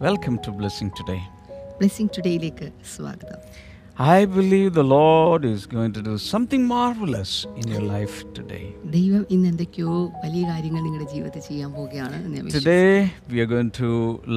Welcome to Blessing Today. Blessing ടുഡേയിലേക്ക് സ്വാഗതം I believe the Lord is going to do something marvelous in your life today. ദൈവം ഇന്ന് എന്തൊക്കെയോ വലിയ കാര്യങ്ങൾ നിങ്ങളുടെ ജീവിതത്തിൽ ചെയ്യാൻ പോവുകയാണ് എന്ന് ഞാൻ വിശ്വസിക്കുന്നു. Today, we are going to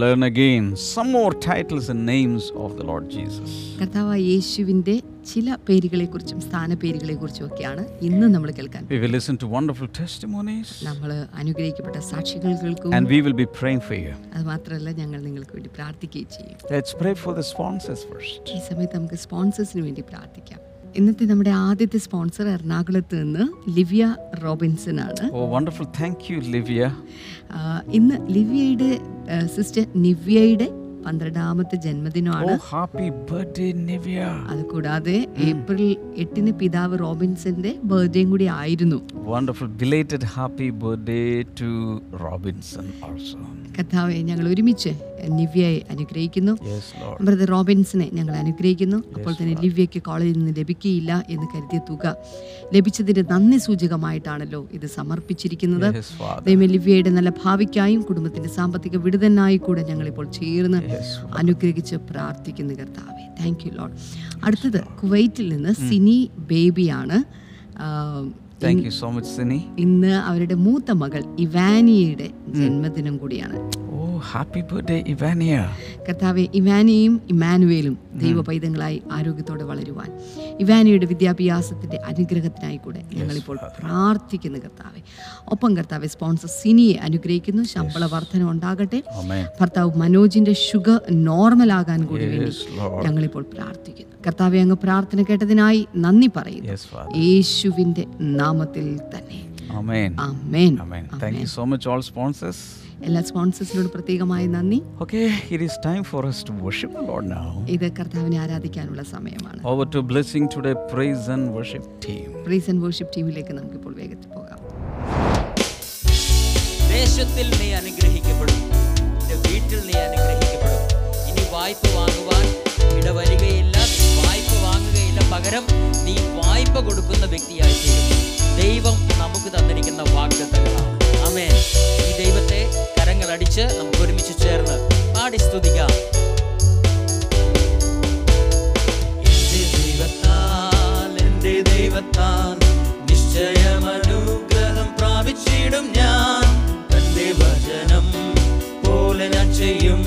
learn again some more titles and names of the Lord Jesus. കർത്താവായ യേശുവിന്റെ ചില പേരുകളെക്കുറിച്ചും സ്ഥാനപ്പേരുകളെക്കുറിച്ചും ഒക്കെയാണ് ഇന്ന് നമ്മൾ കേൾക്കാൻ We will listen to wonderful testimonies നമ്മൾ അനുഗ്രഹിക്കപ്പെട്ട സാക്ഷികൾ കേൾക്കും and we will be praying for you. അത് മാത്രമല്ല ഞങ്ങൾ നിങ്ങൾക്ക് വേണ്ടി പ്രാർത്ഥിക്കുകയും ചെയ്യും Let's pray for the sponsors first. ഈ സമയത്ത് നമുക്ക് സ്പോൺസേഴ്സിന് വേണ്ടി പ്രാർത്ഥിക്കാം ഇന്നത്തെ നമ്മുടെ ആദ്യത്തെ സ്പോൺസർ എറണാകുളത്ത് നിന്ന് ലിവിയ റോബിൻസൺ ആണ് Oh, wonderful. Thank you, Livia. ഇന്ന് ലിവിയയുടെ സിസ്റ്റർ നിവ്യയുടെ പന്ത്രണ്ടാമത്തെ ജന്മദിനമാണ്. Oh. അത് കൂടാതെ ഏപ്രിൽ എട്ടിന് പിതാവ് റോബിൻസന്റെ ബർത്ത്ഡേയും കൂടി ആയിരുന്നു. Wonderful happy birthday to Robinson also കഥാവെ ഞങ്ങൾ ഒരുമിച്ച് നിവ്യയെ അനുഗ്രഹിക്കുന്നു. ബ്രദർ റോബിൻസിനെ ഞങ്ങൾ അനുഗ്രഹിക്കുന്നു. അപ്പോൾ തന്നെ ലിവ്യയ്ക്ക് കോളേജിൽ നിന്ന് ലഭിക്കുകയില്ല എന്ന് കരുതിയ തുക ലഭിച്ചതിന്റെ നന്ദി സൂചകമായിട്ടാണല്ലോ ഇത് സമർപ്പിച്ചിരിക്കുന്നത്. ദൈവം ലിവ്യയുടെ നല്ല ഭാവിക്കായും കുടുംബത്തിന്റെ സാമ്പത്തിക വിടുതനായി കൂടെ ഞങ്ങളിപ്പോൾ ചേർന്ന് അനുഗ്രഹിച്ച് പ്രാർത്ഥിക്കുന്നു കർത്താവെ. താങ്ക് യു ലോഡ് അടുത്തത് കുവൈറ്റിൽ നിന്ന് Sini ബേബിയാണ്. Thank you so much, Sini. ഇന്ന് അവരുടെ മൂത്ത മകൾ ഇവാനിയയുടെ ജന്മദിനം കൂടിയാണ്. Oh happy birthday Ivania. കർത്താവെ ഇവാനിയും ഇമാനുവേലും ദൈവ പൈതങ്ങളായി ആരോഗ്യത്തോടെ വളരുവാൻ. ഇവാനിയുടെ വിദ്യാഭ്യാസത്തിന്റെ അനുഗ്രഹത്തിനായി കൂടെ ഞങ്ങളിപ്പോൾ പ്രാർത്ഥിക്കുന്നു കർത്താവെ. ഒപ്പം കർത്താവ് സ്പോൺസർ സിനിയെ അനുഗ്രഹിക്കുന്നു. ശമ്പള വർധന ഉണ്ടാകട്ടെ. ഭർത്താവ് മനോജിന്റെ ഷുഗർ നോർമൽ ആകാൻ കൂടി വേണ്ടി. ഞങ്ങളിപ്പോൾ പ്രാർത്ഥിക്കുന്നു. കർത്താവെ അങ്ങ് പ്രാർത്ഥന കേട്ടതിനായി നന്ദി പറയുന്നു. യേശുവിന്റെ യേശുവിന്റെ നാമത്തിൽ തന്നെ. Amen. Amen Amen. Thank you so much, all sponsors. എല്ലാ സ്പോൺസേഴ്സിനോട് പ്രത്യേകമായി നന്ദി. Okay it is time for us to worship the Lord now. ഇത് കർത്താവിനെ ആരാധിക്കാനുള്ള സമയമാണ്. Over to Blessing today Praise and worship team praise and worship ടീമിലേക്ക് നമുക്ക് ഇപ്പോൾ വേഗത്തിൽ പോകാം. ദേശത്തിൽ നീ അനുഗ്രഹിക്കപ്പെടും. നിന്റെ വീട്ടിൽ നീ അനുഗ്രഹിക്കപ്പെടും. ഇനി വായ്പ വാങ്ങുവാൻ ഇടവരികയില്ല. നീ പകരം നീ വായ്പ കൊടുക്കുന്ന വ്യക്തിയായി തീരും ദൈവം നമുക്ക് തന്നിരിക്കുന്ന വാഗ്ദത്തങ്ങളാണ്. അമേ ഈ ദൈവത്തെ കരങ്ങൾ അടിച്ച് നമുക്ക് ഒരുമിച്ച് ചേർന്ന് പാടി സ്തുതിക്കാം. എന്റെ ദൈവത്താൽ എന്റെ ദൈവത്താൽ നിശ്ചയം അനുഗ്രഹം പ്രാപിച്ചിടും ഞാൻ. തന്റെ വചനം പോലെ ഞാൻ ചെയ്യും.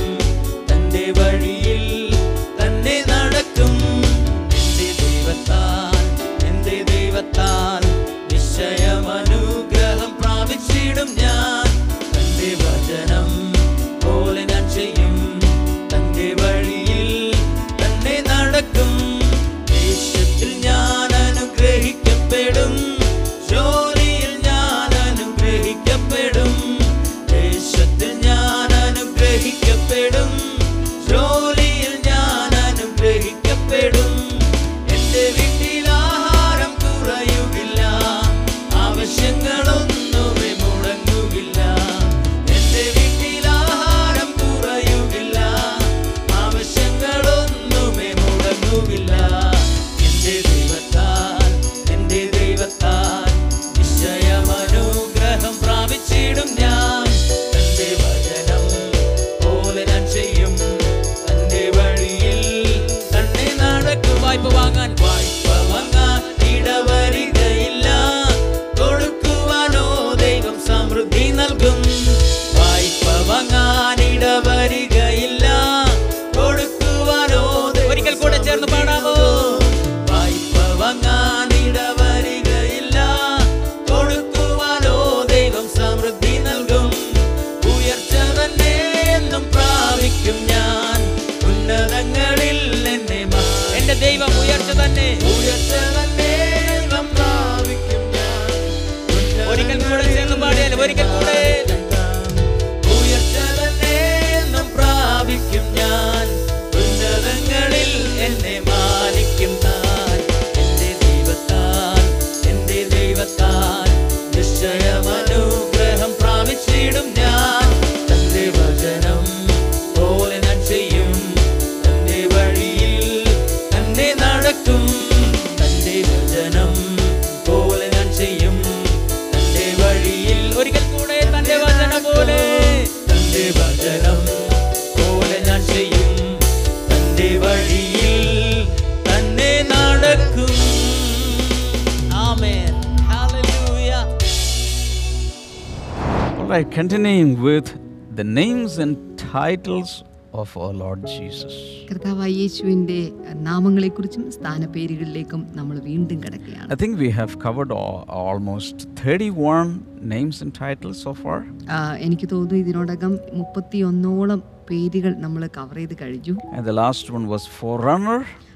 Right, continuing with the names and titles of our Lord Jesus. കർത്താവായ യേശുവിന്റെ നാമങ്ങളെക്കുറിച്ചും സ്ഥാനപ്പേരുകളിലേക്കും നമ്മൾ വീണ്ടും കിടക്കുകയാണ് I think we have covered all, almost 31 names and titles so far. ആ, എനിക്ക് തോന്നുന്നു ഇതിനോടകം മുപ്പത്തിയൊന്നോളം പേരുകൾ നമ്മൾ കവർ ചെയ്ത് കഴിഞ്ഞു And the last one was Forerunner. ആ,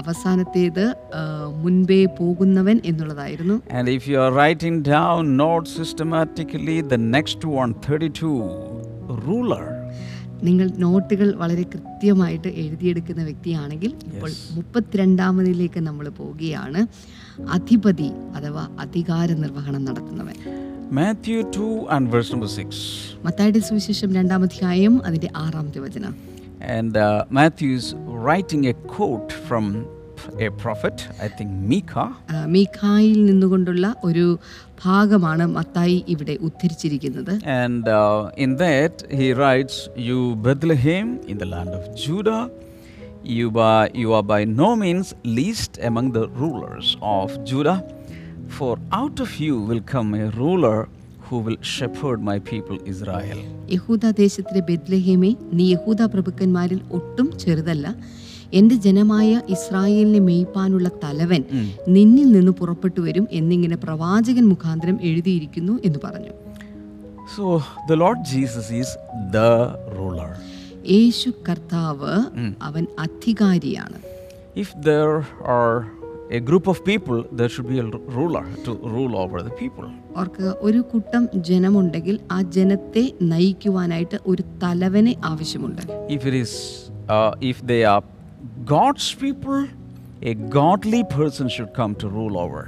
അവസാനത്തേത് മുൻപേ പോകുന്നവൻ എന്നുള്ളതായിരുന്നു. And if you are writing down note systematically the next one 32, ruler നിങ്ങൾ നോട്ടുകൾ വളരെ കൃത്യമായിട്ട് എഴുതിയെടുക്കുന്ന വ്യക്തിയാണെങ്കിൽ ഇപ്പോൾ മുപ്പത്തിരണ്ടാമതിലേക്ക് നമ്മൾ പോവുകയാണ്. അധിപതി അഥവാ അധികാര നിർവഹണം നടത്തുന്നവൻ. Matthew two and verse number six മത്തായുടെ സുവിശേഷം രണ്ടാമധ്യായം അതിന്റെ ആറാമത്തെ വചനം. And uh, Matthew is writing a quote from a prophet, I think Micah. ആ, മീഖായിൽ നിന്നുകൊണ്ടുള്ള ഒരു ഭാഗമാണ് മത്തായി ഇവിടെ ഉദ്ധരിച്ചിരിക്കുന്നത് And uh, in that, he writes, You Bethlehem in the land of Judah, you, by, you are by no means least among the rulers of Judah, for out of you will come a ruler will shepherd my people Israel. യഹൂദ ദേശത്തിലെ ബെത്ലഹേമേ നീ യഹൂദ പ്രഭുക്കന്മാരിൽ ഒട്ടും ചെറുതല്ല. എന്റെ ജനമായ ഇസ്രായേലിനെ മേയ്പാനുള്ള തലവൻ നിന്നിൽ നിന്ന് പുറപ്പെട്ടു വരും എന്നിങ്ങനെ പ്രവാചകൻ മുഖാന്തരം എഴുതിയിരിക്കുന്നു എന്ന് പറഞ്ഞു. So the lord Jesus is the ruler യേശു കർത്താവ് അവൻ അധികാരിയാണ്. If there are a group of people, there should be a r- ruler to rule over the people. അവർക്ക് ഒരു കൂട്ടം ജനമുണ്ടെങ്കിൽ ആ ജനത്തെ നയിക്കുവാനായിട്ട് ഒരു തലവനെ ആവശ്യമുണ്ട് it is, uh, if they are God's people, a godly person should come to rule over.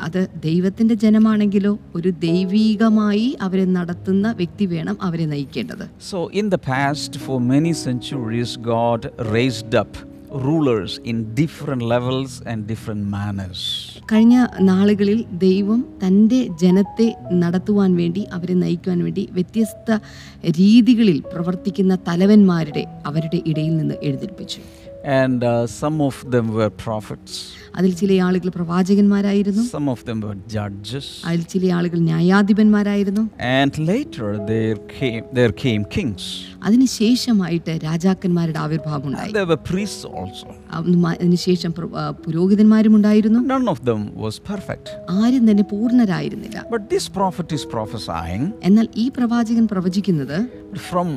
അത് ദൈവത്തിന്റെ ജനമാണെങ്കിലോ ഒരു ദൈവീകമായി അവരെ നടത്തുന്ന വ്യക്തി വേണം അവരെ നയിക്കേണ്ടത് So, in the past, for many centuries, God raised up rulers in different levels and different manners. കഴിഞ്ഞ നാളുകളിൽ ദൈവം തന്റെ ജനത്തെ നടത്തുവാൻ വേണ്ടി അവരെ നയിക്കുവാൻ വേണ്ടി വ്യത്യസ്ത രീതികളിൽ പ്രവർത്തിക്കുന്ന തലവന്മാരുടെ അവരുടെ ഇടയിൽ നിന്ന് എഴുന്നേൽപ്പിച്ചു And uh, some of them were prophets, അതിൽ ചില ആളുകൾ പ്രവാചകന്മാരായിരുന്നു some of them were judges, അതിൽ ചില ആളുകൾ ന്യായാധിപന്മാരായിരുന്നു and later there came, there came kings. അതിനുശേഷമായിട്ട് രാജാക്കന്മാരുടെ ആവിർഭാവം ഉണ്ടായി there were priests also. അതിനുശേഷം പുരോഹിതന്മാരും ഉണ്ടായിരുന്നു None of them was perfect. ആരും തന്നെ പൂർണരായിരുന്നില്ല But this prophet is prophesying എന്നാൽ ഈ പ്രവാചകൻ പ്രവചിക്കുന്നത് from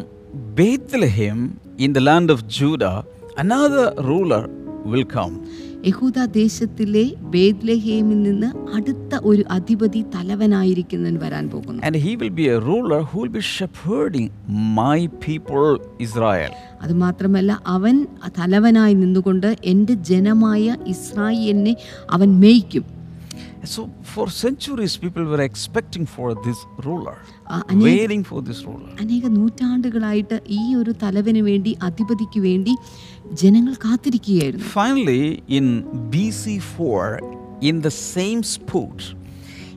Bethlehem in the land of Judah, another ruler will come. യഹൂദ ദേശത്തിലെ ബേദ്ലഹേമിൽ നിന്ന് അടുത്ത ഒരു അധിപതി തലവനായിരിക്കുന്നവൻ വരാൻ പോകുന്നു And he will be a ruler who will be shepherding my people Israel. അതുമാത്രമല്ല അവൻ തലവനായി നിന്നുകൊണ്ട് എന്റെ ജനമായ ഇസ്രായേലിനെ അവൻ മേയ്ക്കും So for centuries, people were expecting for this ruler, waiting for this ruler. അനേക നൂറ്റാണ്ടുകളായിട്ട് ഈ ഒരു തലവന് വേണ്ടി അധിപതിക്ക് വേണ്ടി ജനങ്ങൾ കാത്തിരിക്കുകയായിരുന്നു Finally, in BC 4, in the same spot,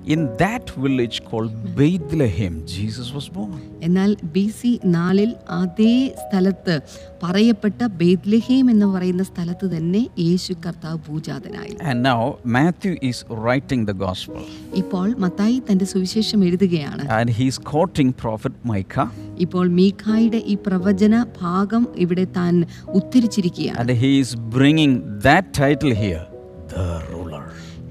in that village called Bethlehem, Jesus was born. എന്നാൽ ബി സി നാലിൽ അതേ സ്ഥലത്ത് പറയപ്പെട്ട ബേദ്ലഹേം എന്ന് പറയുന്ന സ്ഥലത്ത് തന്നെ യേശു കർത്താവ് പൂജാതനായി And now Matthew is writing the gospel. ഇപ്പോൾ മത്തായി തന്റെ സുവിശേഷം എഴുതുകയാണ് And he's quoting prophet Micah. ഇപ്പോൾ മീഖായുടെ ഈ പ്രവചന ഭാഗം ഇവിടെ താൻ ഉദ്ധരിച്ചിരിക്കുകയാണ് And he is bringing that title here, the ruler.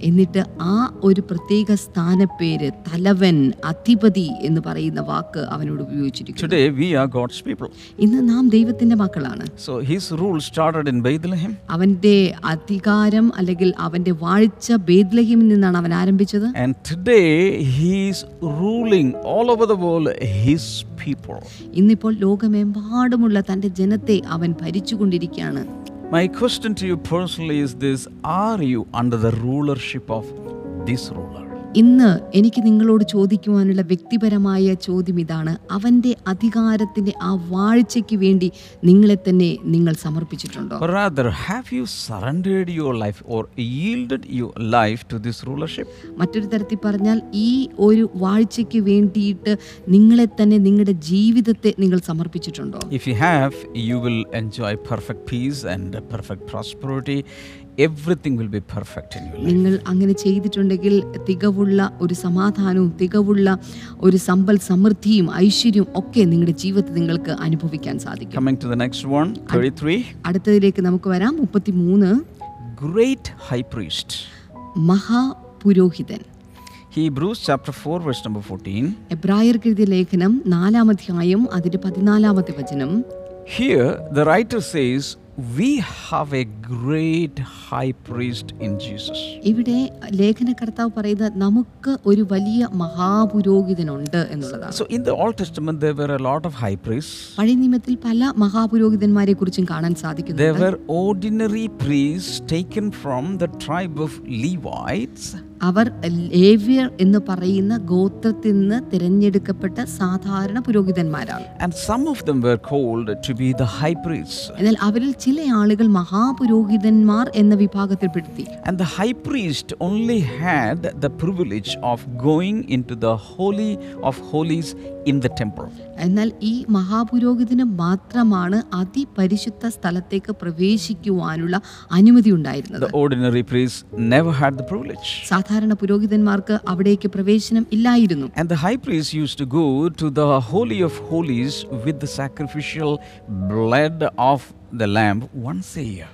എന്നിട്ട് ആ ഒരു പ്രത്യേക സ്ഥാനപ്പേര് തലവൻ അധിപതി എന്ന് പറയുന്ന വാക്ക് അവനോട് ഉപയോഗിച്ചിരിക്കുന്നു Today we are God's people. ഇന്ന് നാം ദൈവത്തിന്റെ മക്കളാണ് So his rule started in Bethlehem. അവന്റെ അധികാരം അല്ലെങ്കിൽ അവന്റെ വാഴ്ച ബേദ്ലഹിമിൽ നിന്നാണ് അവൻ ആരംഭിച്ചത് And today he is ruling all over the world his people. ഇന്നിപ്പോൾ ലോകമെമ്പാടുമുള്ള തന്റെ ജനത്തെ അവൻ ഭരിച്ചുകൊണ്ടിരിക്കുകയാണ് My question to you personally is this Are you under the rulership of this ruler? ഇന്ന് എനിക്ക് നിങ്ങളോട് ചോദിക്കുവാനുള്ള വ്യക്തിപരമായ ചോദ്യം ഇതാണ്. അവന്റെ അധികാരത്തിന്റെ ആ വാഴ്ചയ്ക്ക് വേണ്ടി നിങ്ങളെ തന്നെ നിങ്ങൾ സമർപ്പിച്ചിട്ടുണ്ടോ? Rather, have you surrendered your life or yielded your life to this rulership? മറ്റൊരു തരത്തിൽ പറഞ്ഞാൽ ഈ ഒരു വാഴ്ചയ്ക്ക് വേണ്ടിയിട്ട് നിങ്ങളെ തന്നെ നിങ്ങളുടെ ജീവിതത്തെ നിങ്ങൾ സമർപ്പിച്ചിട്ടുണ്ടോ? If you have, you will enjoy perfect peace and perfect prosperity. Everything will be perfect in your life. നിങ്ങൾ അങ്ങനെ ചെയ്തിട്ടുണ്ടെങ്കിൽ തികവുള്ള ഒരു സമാധാനവും തികവുള്ള ഒരു സമ്പൽ സമൃദ്ധിയും ഐശ്വര്യവും ഒക്കെ നിങ്ങളുടെ ജീവിതത്തിൽ നിങ്ങൾക്ക് അനുഭവിക്കാൻ സാധിക്കും Coming to the next one, 33. അടുത്തതിലേക്ക് നമുക്ക് വരാം മുപ്പത്തി മൂന്ന് Great high priest. മഹാപുരോഹിതൻ ഹീബ്രൂസ് ചാപ്റ്റർ 4, verse നമ്പർ 14. എബ്രായർ എഴുതിയ ലേഖനം നാലാം അധ്യായം അതിന്റെ പതിനാലാമത്തെ വചനം Here, the writer says, We have a great high priest in Jesus. ഇവിടെ ലേഖനകർത്താവ് പറയുന്നത് നമുക്ക് ഒരു വലിയ മഹാപുരോഹിതനുണ്ട് എന്നുള്ളതാണ് So, in the Old Testament, there were a lot of high priests. പഴയ നിയമത്തിൽ പല മഹാപുരോഹിതന്മാരെ കുറിച്ചും കാണാൻ There സാധിക്കുന്നുണ്ട് were ordinary priests taken from the tribe of Levites. അവർ ലേവ്യർ എന്ന് പറയുന്ന ഗോത്രത്തിൽ നിന്ന് തിരഞ്ഞെടുക്കപ്പെട്ട സാധാരണ പുരോഹിതന്മാരാണ് And some of them were called to be the high priests. എന്നാൽ അവരിൽ ചില ആളുകൾ മഹാപുരോഹിതന്മാർ എന്ന വിഭാഗത്തിൽപ്പെടുത്തി And the high priest only had the privilege of going into the Holy of Holies in the temple. എന്നാൽ ഈ മഹാപുരോഹിതന് മാത്രമാണ് അതിപരിശുദ്ധ സ്ഥലത്തേക്ക് പ്രവേശിക്കുവാനുള്ള അനുമതി ഉണ്ടായിരുന്നത് The ordinary priests never had the privilege. സാധാരണ പുരോഹിതന്മാർക്ക് അവിടേക്ക് പ്രവേശനം ഇല്ലായിരുന്നു And the high priest used to go to the Holy of Holies with the sacrificial blood of the lamb once a year.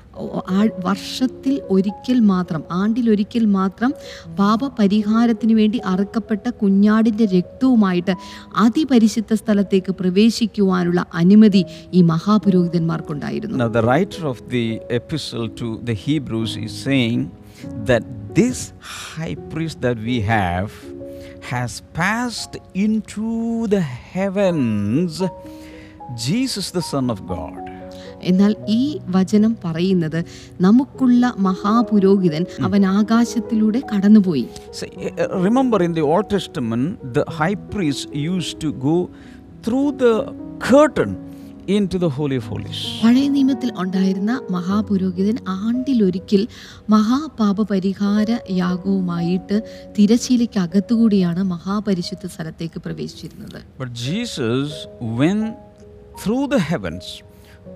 വർഷത്തിൽ ഒരിക്കൽ മാത്രം ആണ്ടിലൊരിക്കൽ മാത്രം പാപ പരിഹാരത്തിന് വേണ്ടി അറുക്കപ്പെട്ട കുഞ്ഞാടിന്റെ രക്തവുമായിട്ട് അതിപരിശുദ്ധ സ്ഥലത്തേക്ക് പ്രവേശിക്കുവാനുള്ള അനുമതി ഈ മഹാപുരോഹിതന്മാർക്കുണ്ടായിരുന്നു Has passed into the heavens, Jesus the Son of God. എന്നാൽ ഈ വചനം പറയുന്നത് നമുക്കുള്ള മഹാപുരോഹിതൻ അവൻ ആകാശത്തിലൂടെ കടന്നുപോയി. Remember in the old testament the high the use to go through the curtain the curtain into the Holy of Holies. പഴയ നിയമത്തിൽ ഉണ്ടായിരുന്ന മഹാപുരോഹിതൻ ആണ്ടിലൊരിക്കൽ മഹാപാപ പരിഹാര യാഗവുമായിട്ട് തിരശ്ശീലയ്ക്ക് അകത്തുകൂടിയാണ് മഹാപരിശുദ്ധ സ്ഥലത്തേക്ക് പ്രവേശിച്ചിരുന്നത്. But Jesus went through the heavens,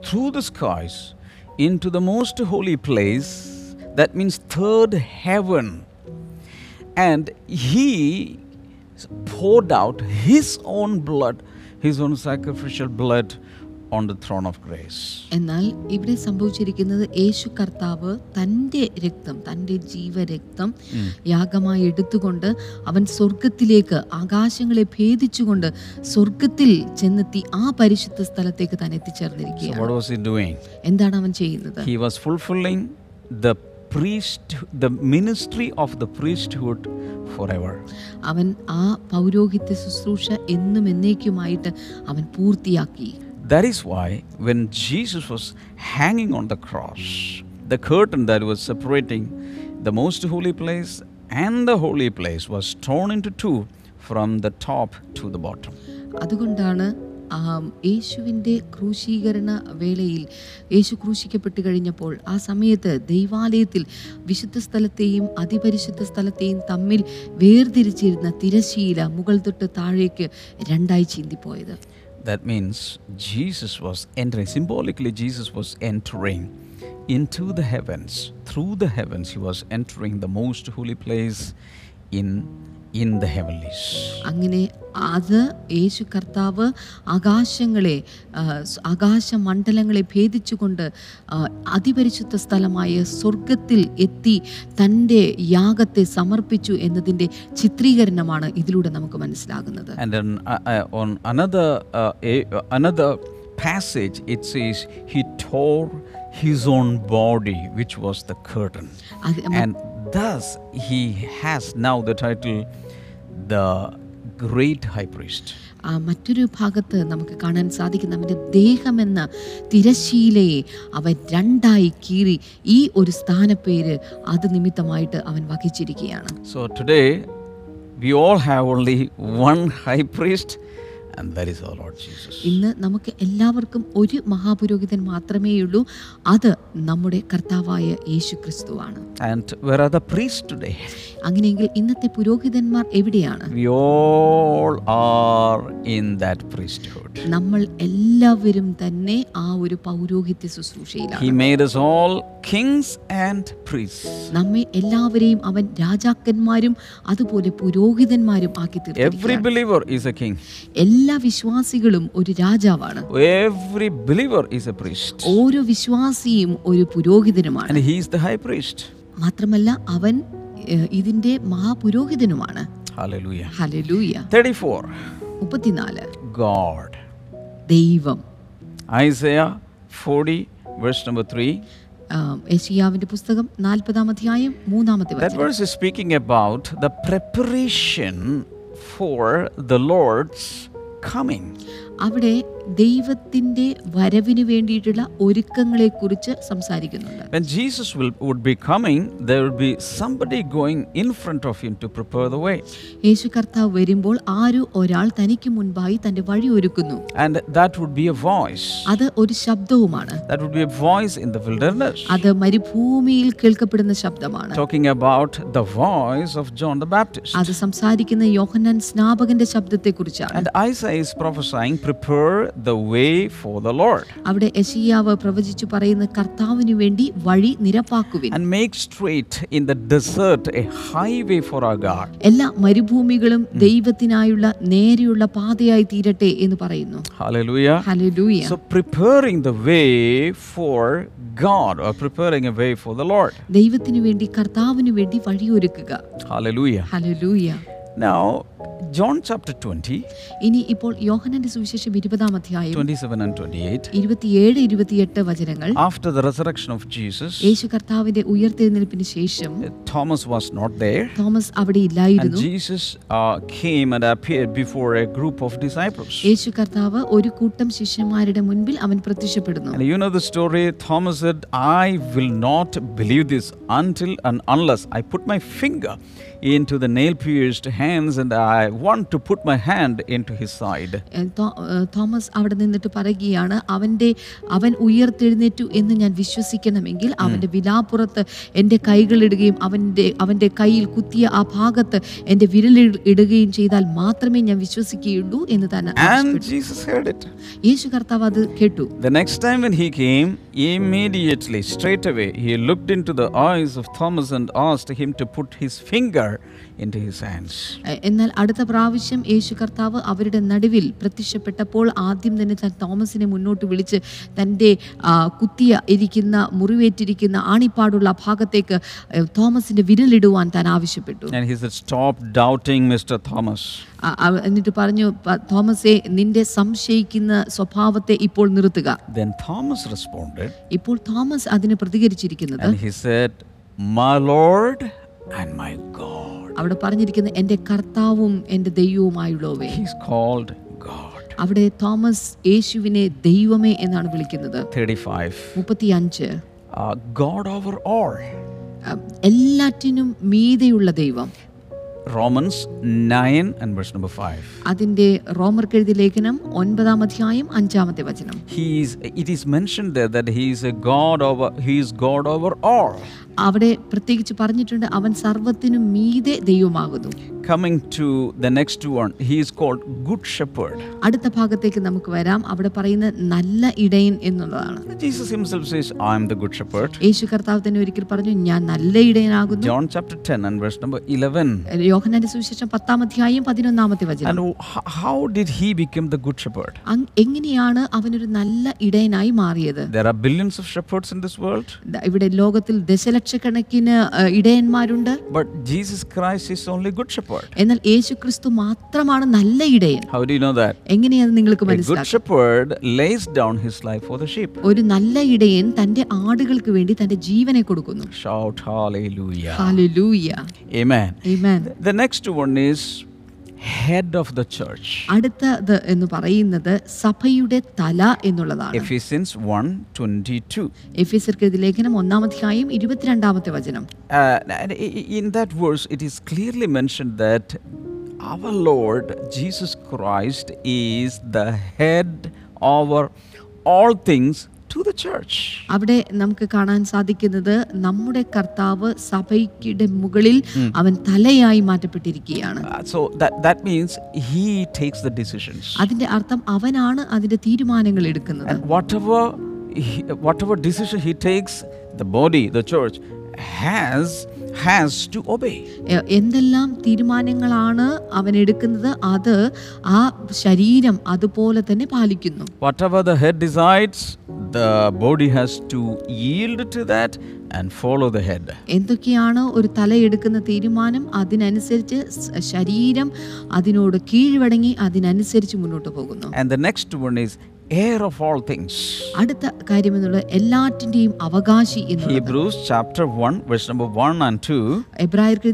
through the skies, into the most holy place, that means third heaven. And he poured out his own blood, his own sacrificial blood on the throne of grace. എന്നാൽ ഇവിടെ സംഭവിച്ചിരിക്കുന്നത് യേശു കർത്താവ് തന്റെ രക്തം തന്റെ ജീവരക്തം യാഗമായി എടുത്തുകൊണ്ട് അവൻ സ്വർഗത്തിലേക്ക് ആകാശങ്ങളെ ഭേദിച്ചുകൊണ്ട് സ്വർഗത്തിൽ ചെന്നെത്തി ആ പരിശുദ്ധ സ്ഥലത്തേക്ക് താൻ എത്തിച്ചേർന്നിരിക്കുകയാണ് what was he doing? എന്താണ് അവൻ ചെയ്യുന്നത് He was fulfilling the priest, the ministry of the priesthood forever. അവൻ ആ പൗരോഹിത്യ ശുശ്രൂഷ എന്നും എന്നേക്കുമായിട്ട് അവൻ പൂർത്തിയാക്കി That is why when Jesus was hanging on the cross, the curtain that was separating the most holy place and the holy place was torn into two from the top to the bottom. അതുകൊണ്ടാണ് യേശുവിന്റെ ക്രൂശീകരണ വേളയിൽ യേശു ക്രൂശിക്കപ്പെട്ട് കഴിഞ്ഞപ്പോൾ ആ സമയത്ത് ദൈവാലയത്തിൽ വിശുദ്ധ സ്ഥലത്തെയും അതിപരിശുദ്ധ സ്ഥലത്തെയും തമ്മിൽ വേർതിരിച്ചിരുന്ന തിരശീല മുകൾ തൊട്ട് താഴേക്ക് രണ്ടായി ചീന്തിപ്പോയത് That means Jesus was entering, symbolically, Jesus was entering into the heavens. Through the heavens, he was entering the most holy place in, in the ഹെവൻലീസ് അങ്ങനെ അത് യേശു കർത്താവ് ആകാശങ്ങളെ ആകാശ മണ്ഡലങ്ങളെ ആകാശമണ്ഡലങ്ങളെ ഭേദിച്ചുകൊണ്ട് അതിപരിശുദ്ധ സ്ഥലമായ സ്വർഗത്തിൽ എത്തി തന്റെ യാഗത്തെ സമർപ്പിച്ചു എന്നതിന്റെ ചിത്രീകരണമാണ് ഇതിലൂടെ നമുക്ക് മനസ്സിലാകുന്നത്. Uh, uh, on another uh, passage, it says he tore his own body, which was the curtain, and thus he has now the title, the great high priest. ആ മറ്റൊരു ഭാഗത്ത് നമുക്ക് കാണാൻ സാധിക്കുന്ന അവന്റെ ദേഹമെന്ന തിരശീലയെ അവൻ രണ്ടായി കീറി ഈ ഒരു സ്ഥാനപ്പേര് അത് നിമിത്തമായിട്ട് അവൻ വഹിച്ചിരിക്കുകയാണ് so today we all have only one high priest, ഇന്ന് നമുക്ക് എല്ലാവർക്കും ഒരു മഹാപുരോഹിതൻ മാത്രമേയുള്ളൂ. അത് നമ്മുടെ കർത്താവായ യേശു ക്രിസ്തുവാണ്. And where are the priests today? അങ്ങനെയെങ്കിൽ ഇന്നത്തെ പുരോഹിതന്മാർ എവിടെയാണ്? നമ്മൾ എല്ലാവരും തന്നെ ആ ഒരു പൗരോഹിത്യ ശുശ്രൂഷയിലാണ് He made us all kings and priests. നമ്മെ എല്ലാവരെയും അവൻ രാജാക്കന്മാരും അതുപോലെ പുരോഹിതന്മാരും ആക്കി Every believer is a king. എല്ലാ വിശ്വാസികളും ഒരു രാജാവാണ് Every believer is a priest. ഓരോ വിശ്വാസിയും ഒരു പുരോഹിതനുമാണ് And he is the high priest. മാത്രമല്ല അവൻ ഏഹ്, ഇതിന്റെ മഹാപുരോഹിതനുമാണ് Hallelujah. ഹലലൂയ 34. മുപ്പത്തിനാല് God. ദൈവം 40, verse number 3. ആം, യെശയ്യാവിന്റെ പുസ്തകം നാൽപ്പതാം അധ്യായം മൂന്നാമത്തെ വചനം verse is speaking about the preparation for the Lord's coming. അവിടെ ദൈവത്തിന്റെ വരവിന് വേണ്ടിയിട്ടുള്ള ഒരുക്കങ്ങളെ കുറിച്ച് സംസാരിക്കുന്നുണ്ട് When Jesus will, would be coming, there will be somebody going in front of him to prepare the way. യേശു കർത്താവ് വരുമ്പോൾ ആരോ ഒരാൾ തനിക്ക് മുൻപായി തന്റെ വഴി ഒരുക്കുന്നു And that would be a voice. അത് ഒരു ശബ്ദവുമാണ് That would be a voice in the wilderness. അത് മരുഭൂമിയിൽ കേൾക്കപ്പെടുന്ന ശബ്ദമാണ് Talking about the voice of John the Baptist. അത് സംസാരിക്കുന്ന യോഹന്നാൻ സ്നാപകന്റെ ശബ്ദത്തെക്കുറിച്ചാണ് And Isaiah is prophesying, prepare the way for the Lord അവിടെ യെശയ്യാവ് പ്രവചിച്ചു പറയുന്ന കർത്താവിനു വേണ്ടി വഴി നിരപ്പാക്കുവിൻ and make straight in the desert a highway for our God. എല്ലാ മരുഭൂമികളും ദൈവത്തിനായുള്ള നേരെയുള്ള പാതയായി തീരട്ടെ എന്ന് പറയുന്നു Hallelujah. Hallelujah. So, preparing the way for God or preparing a way for the Lord. ദൈവത്തിനു വേണ്ടി കർത്താവിനു വേണ്ടി വഴിയൊരുക്കുക Hallelujah. ഹല്ലേലൂയ Now, John chapter 20, ഇനി ഇപ്പോൾ യോഹനന്റെ സുവിശേഷം ഇരുപതാം അധ്യായം 27 and 28. ഇരുപത്തിയേഴ് ഇരുപത്തിയെട്ട് വചനങ്ങൾ After the resurrection of Jesus, യേശു കർത്താവിന്റെ ഉയർത്തെഴുന്നേൽപ്പിന് ശേഷം Thomas was not there. Thomas അവിടെ And Jesus uh, came and appeared before a group of disciples. യേശു കർത്താവ് ഒരു കൂട്ടം ശിഷ്യന്മാരുടെ മുൻപിൽ അവൻ പ്രത്യക്ഷപ്പെടുന്നു And you know the story. Thomas said, I will not believe this until and unless I put my finger into the nail pierced hands and I want to put my hand into his side. Thomas അവിടെ നിന്നിട്ട് പറയുകയാണ് അവന്റെ അവൻ ഉയർത്തെഴുന്നേറ്റു എന്ന് ഞാൻ വിശ്വസിക്കണമെങ്കിൽ അവന്റെ വിലാപ്പുറത്ത് എന്റെ കൈകളിടുകയും അവന്റെ അവന്റെ കയ്യിൽ കുത്തിയ ആ ഭാഗത്ത് എന്റെ വിരലിൽ ഇടുകയും ചെയ്താൽ മാത്രമേ ഞാൻ വിശ്വസിക്കുകയുള്ളൂ എന്ന് തന്നെ Jesus heard it. യേശു കർത്താവ് അത് കേട്ടു The next time when he came, immediately, straight away, he looked into the eyes of Thomas and asked him to put his finger into his hands. എന്നാൽ അടുത്ത പ്രാവശ്യം യേശു കർത്താവ് അവരുടെ നടുവിൽ പ്രത്യക്ഷപ്പെട്ടപ്പോൾ ആദ്യം തന്നെ താൻ തോമസിനെ മുന്നോട്ട് വിളിച്ച് തന്റെ കുത്തിയ ഇരിക്കുന്ന മുറിവേറ്റിരിക്കുന്ന ആണിപ്പാടുള്ള ഭാഗത്തേക്ക് തോമസിന്റെ വിരലിടുവാൻ താൻ ആവശ്യപ്പെട്ടു And he said, doubting, Mr. Thomas. ആ, അവ- എന്നിട്ട് പറഞ്ഞു തോമസെ നിന്റെ സംശയിക്കുന്ന സ്വഭാവത്തെ ഇപ്പോൾ നിർത്തുക ഇപ്പോൾ തോമസ് അതിന് പ്രതികരിച്ചിരിക്കുന്നത് and My God. അവിടെ പറഞ്ഞിരിക്കുന്ന എന്റെ കർത്താവും എന്റെ ദൈവവുമായുള്ളവേ He's called God. അവിടെ തോമസ് യേശുവിനെ ദൈവമേ എന്നാണ് വിളിക്കുന്നത് 35. മുപ്പത്തിയഞ്ച് Uh, God over all. എല്ലാറ്റിനും മീതെയുള്ള ദൈവം Romans 9 and verse number 5. അതിന്റെ എഴുതിയ ലേഖനം ഒൻപതാം അധ്യായം അഞ്ചാമത്തെ വചനം He is, it is mentioned there that he is a God over, he അവിടെ പ്രത്യേകിച്ച് പറഞ്ഞിട്ടുണ്ട് അവൻ സർവത്തിനും മീതെ ദൈവമാകുന്നു Coming to the next one, he is called Good Shepherd. അടുത്ത ഭാഗത്തേക്ക് നമുക്ക് വരാം അവിടെ പറയുന്ന നല്ല ഇടയൻ എന്നുള്ളതാണ് Jesus himself says, I am the Good Shepherd. യേശു കർത്താവ് തന്നെ ഒരിക്കൽ പറഞ്ഞു ഞാൻ നല്ല ഇടയനാകുന്നു John chapter 10 and verse number 11. യോഹന്നാന്റെ സുവിശേഷം പത്താം അധ്യായം പതിനൊന്നാമത്തെ വചനം And h- how did he become the Good Shepherd? അങ് എങ്ങനെയാണ് അവനൊരു നല്ല ഇടയനായി മാറിയത് There are billions of shepherds in this world, ദാ ഇവിടെ ലോകത്തിൽ ദശലക്ഷക്കണക്കിന് ലക്ഷക്കണക്കിന് ഇടയന്മാരുണ്ട്. എന്നാൽ യേശു ക്രിസ്തു മാത്രമാണ് നല്ല ഇടയൻ. എങ്ങനെയാണ് നിങ്ങൾക്ക് മനസ്സിലാക്കുക ഒരു നല്ല ഇടയൻ തന്റെ ആടുകൾക്ക് വേണ്ടി തന്റെ ജീവനെ കൊടുക്കുന്നു. Head of the church. അടുത്തത് എന്ന് പറയുന്നത് സഭയുടെ തല എന്നുള്ളതാണ് Ephesians 1 22. എഫീസർക്കെഴുതി ലേഖനം ഒന്നാം അധ്യായം ഇരുപത്തിരണ്ടാമത്തെ വചനം Uh, and i- i- in that verse, it is clearly mentioned that our Lord Jesus Christ is the to the church. അവിടെ നമുക്ക് കാണാൻ സാധിക്കുന്നത് നമ്മുടെ കർത്താവ് സഭയ്ക്കിടെ മുകളിൽ അവൻ തലയായി മാറ്റപ്പെട്ടിരിക്കുകയാണ് Uh, so that, that means he takes the decisions. അതിന്റെ അർത്ഥം അവനാണ് അതിന്റെ തീരുമാനങ്ങൾ എടുക്കുന്നത് And whatever, he, whatever decision he takes, the body, the church, has, എന്തെല്ലാം തീരുമാനങ്ങളാണ് അവൻ എടുക്കുന്നത് അത് ആ ശരീരം അതുപോലെ തന്നെ പാലിക്കുന്നു. Whatever the head decides, the body has to yield to that and follow the head. എന്തൊക്കെയാണ് ഒരു തല എടുക്കുന്ന തീരുമാനം? അതിനനുസരിച്ച് ശരീരം അതിനോട് കീഴ്വടങ്ങി അതിനനുസരിച്ച് മുന്നോട്ട് പോകുന്നു. And the next one is അടുത്ത കാര്യം എന്നുള്ളത് എല്ലാറ്റിന്റെയും അവകാശി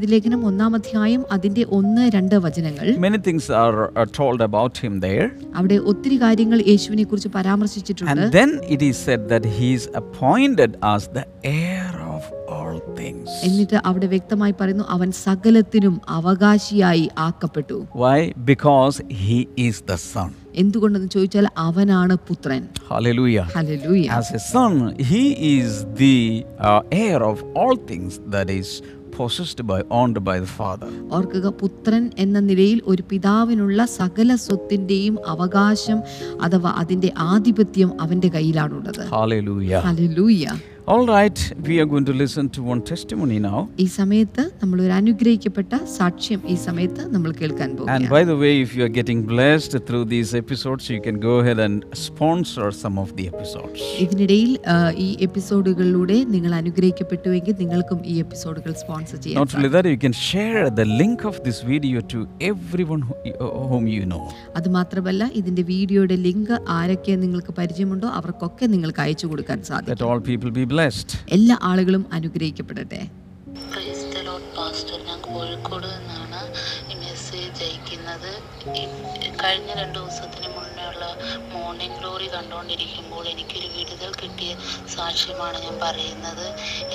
ലേഖനം ഒന്നാം അധ്യായം അതിന്റെ ഒന്ന് രണ്ട് വചനങ്ങൾ. അവിടെ ഒത്തിരി കാര്യങ്ങൾ യേശുവിനെ കുറിച്ച് പരാമർശിച്ചിട്ടുണ്ട്. എന്നിട്ട് അവിടെ വ്യക്തമായി പറയുന്നു അവൻ സകലത്തിനും അവകാശിയായി ആക്കപ്പെട്ടു. Why because he is the son എന്തുകൊണ്ടെന്ന് ചോദിച്ചാൽ അവനാണ് പുത്രൻ Hallelujah. ഹല്ലേലൂയ As a son, he is the uh, heir of all things that is possessed by, owned by the father. ഓർക്കുക പുത്രൻ എന്ന നിലയിൽ ഒരു പിതാവിനുള്ള സകല സ്വത്തിന്റെയും അവകാശം അഥവാ അതിന്റെ ആധിപത്യം അവന്റെ കയ്യിലാണുള്ളത് Hallelujah. ഹല്ലേലൂയ All right, we are going to listen to one testimony now. ഈ സമയത്ത് നമ്മൾ ഒരു അനുഗ്രഹിക്കപ്പെട്ട സാക്ഷ്യം ഈ സമയത്ത് നമ്മൾ കേൾക്കാൻ And by the way, if you are getting blessed through these episodes, you can go ahead and sponsor some of the episodes. ഇതിനിടയിൽ ഈ എപ്പിസോഡുകളിലൂടെ നിങ്ങൾ അനുഗ്രഹിക്കപ്പെട്ടുവെങ്കിൽ നിങ്ങൾക്കും ഈ എപ്പിസോഡുകൾ സ്പോൺസർ ചെയ്യാൻ Not only that, you can share the link of this video to everyone uh, whom you know. അത് മാത്രമല്ല ഇതിന്റെ വീഡിയോയുടെ ലിങ്ക് ആരൊക്കെ നിങ്ങൾക്ക് പരിചയമുണ്ടോ അവർക്കൊക്കെ നിങ്ങൾക്ക് അയച്ചു കൊടുക്കാൻ സാധിക്കും That all people be blessed. എല്ലാ ആളുകളും അനുഗ്രഹിക്കപ്പെടട്ടെ. പ്രൈസ് ദ ലോർഡ് പാസ്റ്റർ ഞാൻ കോഴിക്കോട് നിന്നാണ് ഈ മെസ്സേജ് അയക്കുന്നത്. കഴിഞ്ഞ രണ്ട് കണ്ടുകൊണ്ടിരിക്കുമ്പോൾ എനിക്കൊരു വിടുതൽ കിട്ടിയ സാക്ഷ്യമാണ് ഞാൻ പറയുന്നത്.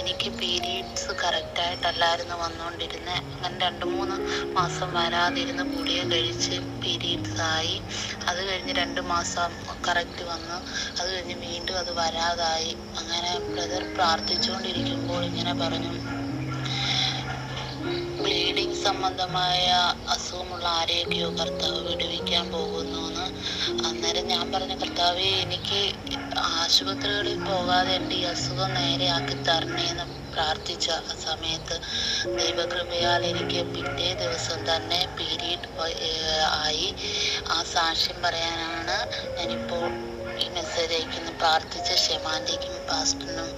എനിക്ക് പീരീഡ്സ് കറക്റ്റായിട്ടല്ലായിരുന്നു വന്നുകൊണ്ടിരുന്നത് അങ്ങനെ രണ്ട് മൂന്ന് മാസം വരാതിരുന്ന് ഗുളിക കഴിച്ച് പീരീഡ്സ് ആയി. അത് കഴിഞ്ഞ് രണ്ട് മാസം കറക്റ്റ് വന്നു. അത് കഴിഞ്ഞ് വീണ്ടും അത് വരാതായി. അങ്ങനെ ബ്രദർ പ്രാർത്ഥിച്ചുകൊണ്ടിരിക്കുമ്പോൾ ഇങ്ങനെ പറഞ്ഞു. ബ്ലീഡിങ് സംബന്ധമായ അസുഖമുള്ള ആരെയൊക്കെയോ കർത്താവ് വിടുവിക്കാൻ പോകുന്നു എന്ന് അന്നേരം ഞാൻ പറഞ്ഞ കർത്താവെ എനിക്ക് ആശുപത്രികളിൽ പോകാതെ എന്റെ ഈ അസുഖം നേരെയാക്കി തരണേന്ന് പ്രാർത്ഥിച്ച സമയത്ത് ദൈവകൃപയാൽ എനിക്ക് പിറ്റേ ദിവസം തന്നെ പീരീഡ് ആയി. ആ സാക്ഷ്യം പറയാനാണ് ഞാനിപ്പോൾ ഈ മെസ്സേജ് അയക്കുന്നു പ്രാർത്ഥിച്ച ഷെമാന്റെക്കും പാസ്റ്ററിനും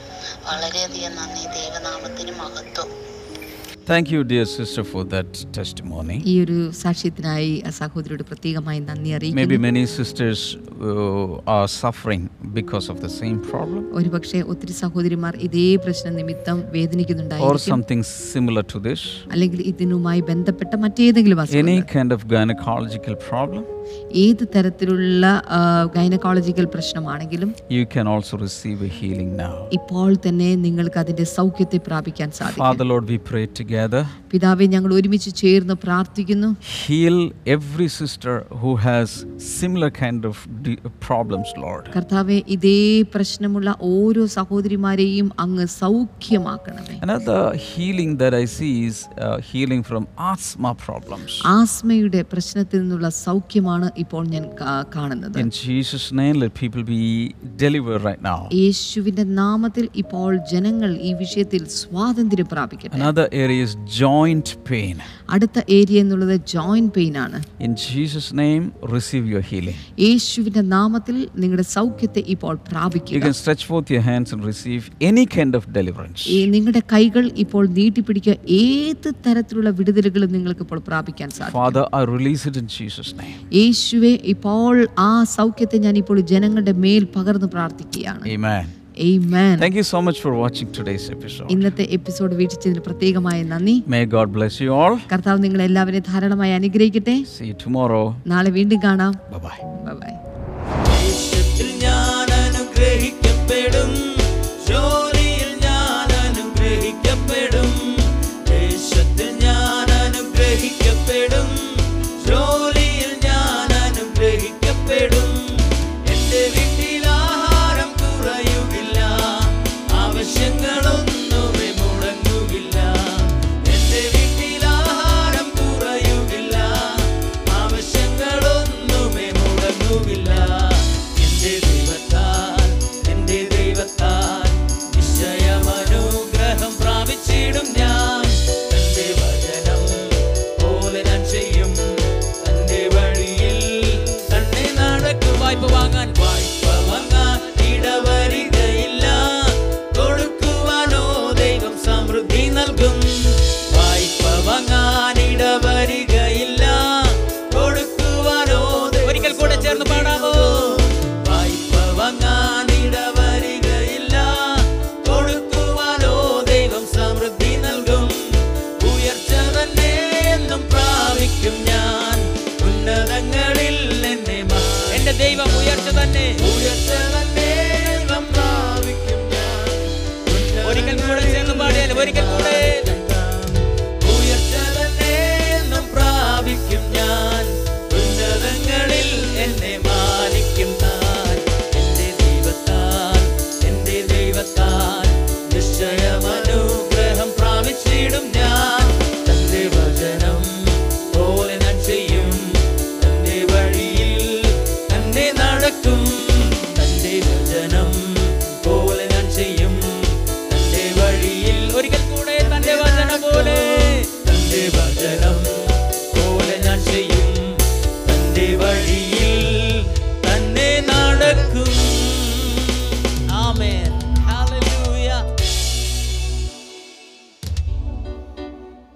വളരെയധികം നന്ദി. ദൈവനാമത്തിന് മഹത്വം. Thank you, dear sister, for that testimony. ഈ ഒരു സാക്ഷ്യത്തിനായി സഹോദരിയോട് പ്രത്യേകമായി നന്ദി Maybe അറിയിക്കുന്നു many sisters uh, are suffering because of the same problem ഒരുപക്ഷെ ഒത്തിരി സഹോദരിമാർ ഇതേ പ്രശ്നം നിമിത്തം or something similar to this. അല്ലെങ്കിൽ ഇതിനുമായി ബന്ധപ്പെട്ട മറ്റേതെങ്കിലും അസുഖം Any kind of gynecological problem, ഏത് തരത്തിലുള്ള ഗൈനക്കോളജിക്കൽ പ്രശ്നമാണെങ്കിലും you can also receive a healing now. ഇപ്പോൾ തന്നെ നിങ്ങൾക്ക് അതിന്റെ സൗഖ്യത്തെ പ്രാപിക്കാൻ സാധിക്കും Father, Lord, we pray together. പിതാവേ ഞങ്ങൾ ഒരുമിച്ച് ചേർന്ന് പ്രാർത്ഥിക്കുന്നു Heal every sister who has similar kind of de- problems, Lord. കർത്താവെ ഇതേ പ്രശ്നമുള്ള ഓരോ സഹോദരിമാരെയും അങ്ങ് സൗഖ്യമാക്കണമേ Another healing that I see is uh, healing from asthma problems. ആസ്മയുടെ പ്രശ്നത്തിൽ നിന്നുള്ള സൗഖ്യമാണ് ആണ് ഇപ്പോൾ ഞാൻ കാണുന്നത്. യേശുവിന്റെ നാമത്തിൽ ഇപ്പോൾ ജനങ്ങൾ ഈ വിഷയത്തിൽ സ്വാതന്ത്ര്യം പ്രാപിക്കട്ടെ. ജോയിന്റ് പെയിൻ അടുത്ത ഏരിയ എന്നുള്ളത് ജോയിന്റ് പെയിൻ ആണ്. In Jesus name receive your healing യേശുവിന്റെ നാമത്തിൽ നിങ്ങളുടെ സൗഖ്യത്തെ ഇപ്പോൾ പ്രാപിക്കുക. You can stretch your hands and receive any kind of deliverance നിങ്ങളുടെ കൈകൾ ഇപ്പോൾ നീട്ടി പിടിക്കുക ഏത് തരത്തിലുള്ള വിടുതലുകളും നിങ്ങൾക്ക് ഇപ്പോൾ പ്രാപിക്കാൻ സാധിക്കും. Father I release it in Jesus name യേശുവെ ഇപ്പോൾ ആ സൗഖ്യത്തെ ഞാൻ ഇപ്പോൾ ജനങ്ങളുടെ മേൽ പകർന്നു പ്രാർത്ഥിക്കുകയാണ് Amen. Thank you so much for watching today's episode. ഇന്നത്തെ എപ്പിസോഡ് വീക്ഷിച്ചതിന് പ്രത്യേകമായ നന്ദി May God bless you all. കർത്താവ് നിങ്ങൾ എല്ലാവരെയും ധാരാളമായി അനുഗ്രഹിക്കട്ടെ See you tomorrow. നാളെ വീണ്ടും കാണാം Bye bye. ബൈ അറിയൂകില്ല എന്റെ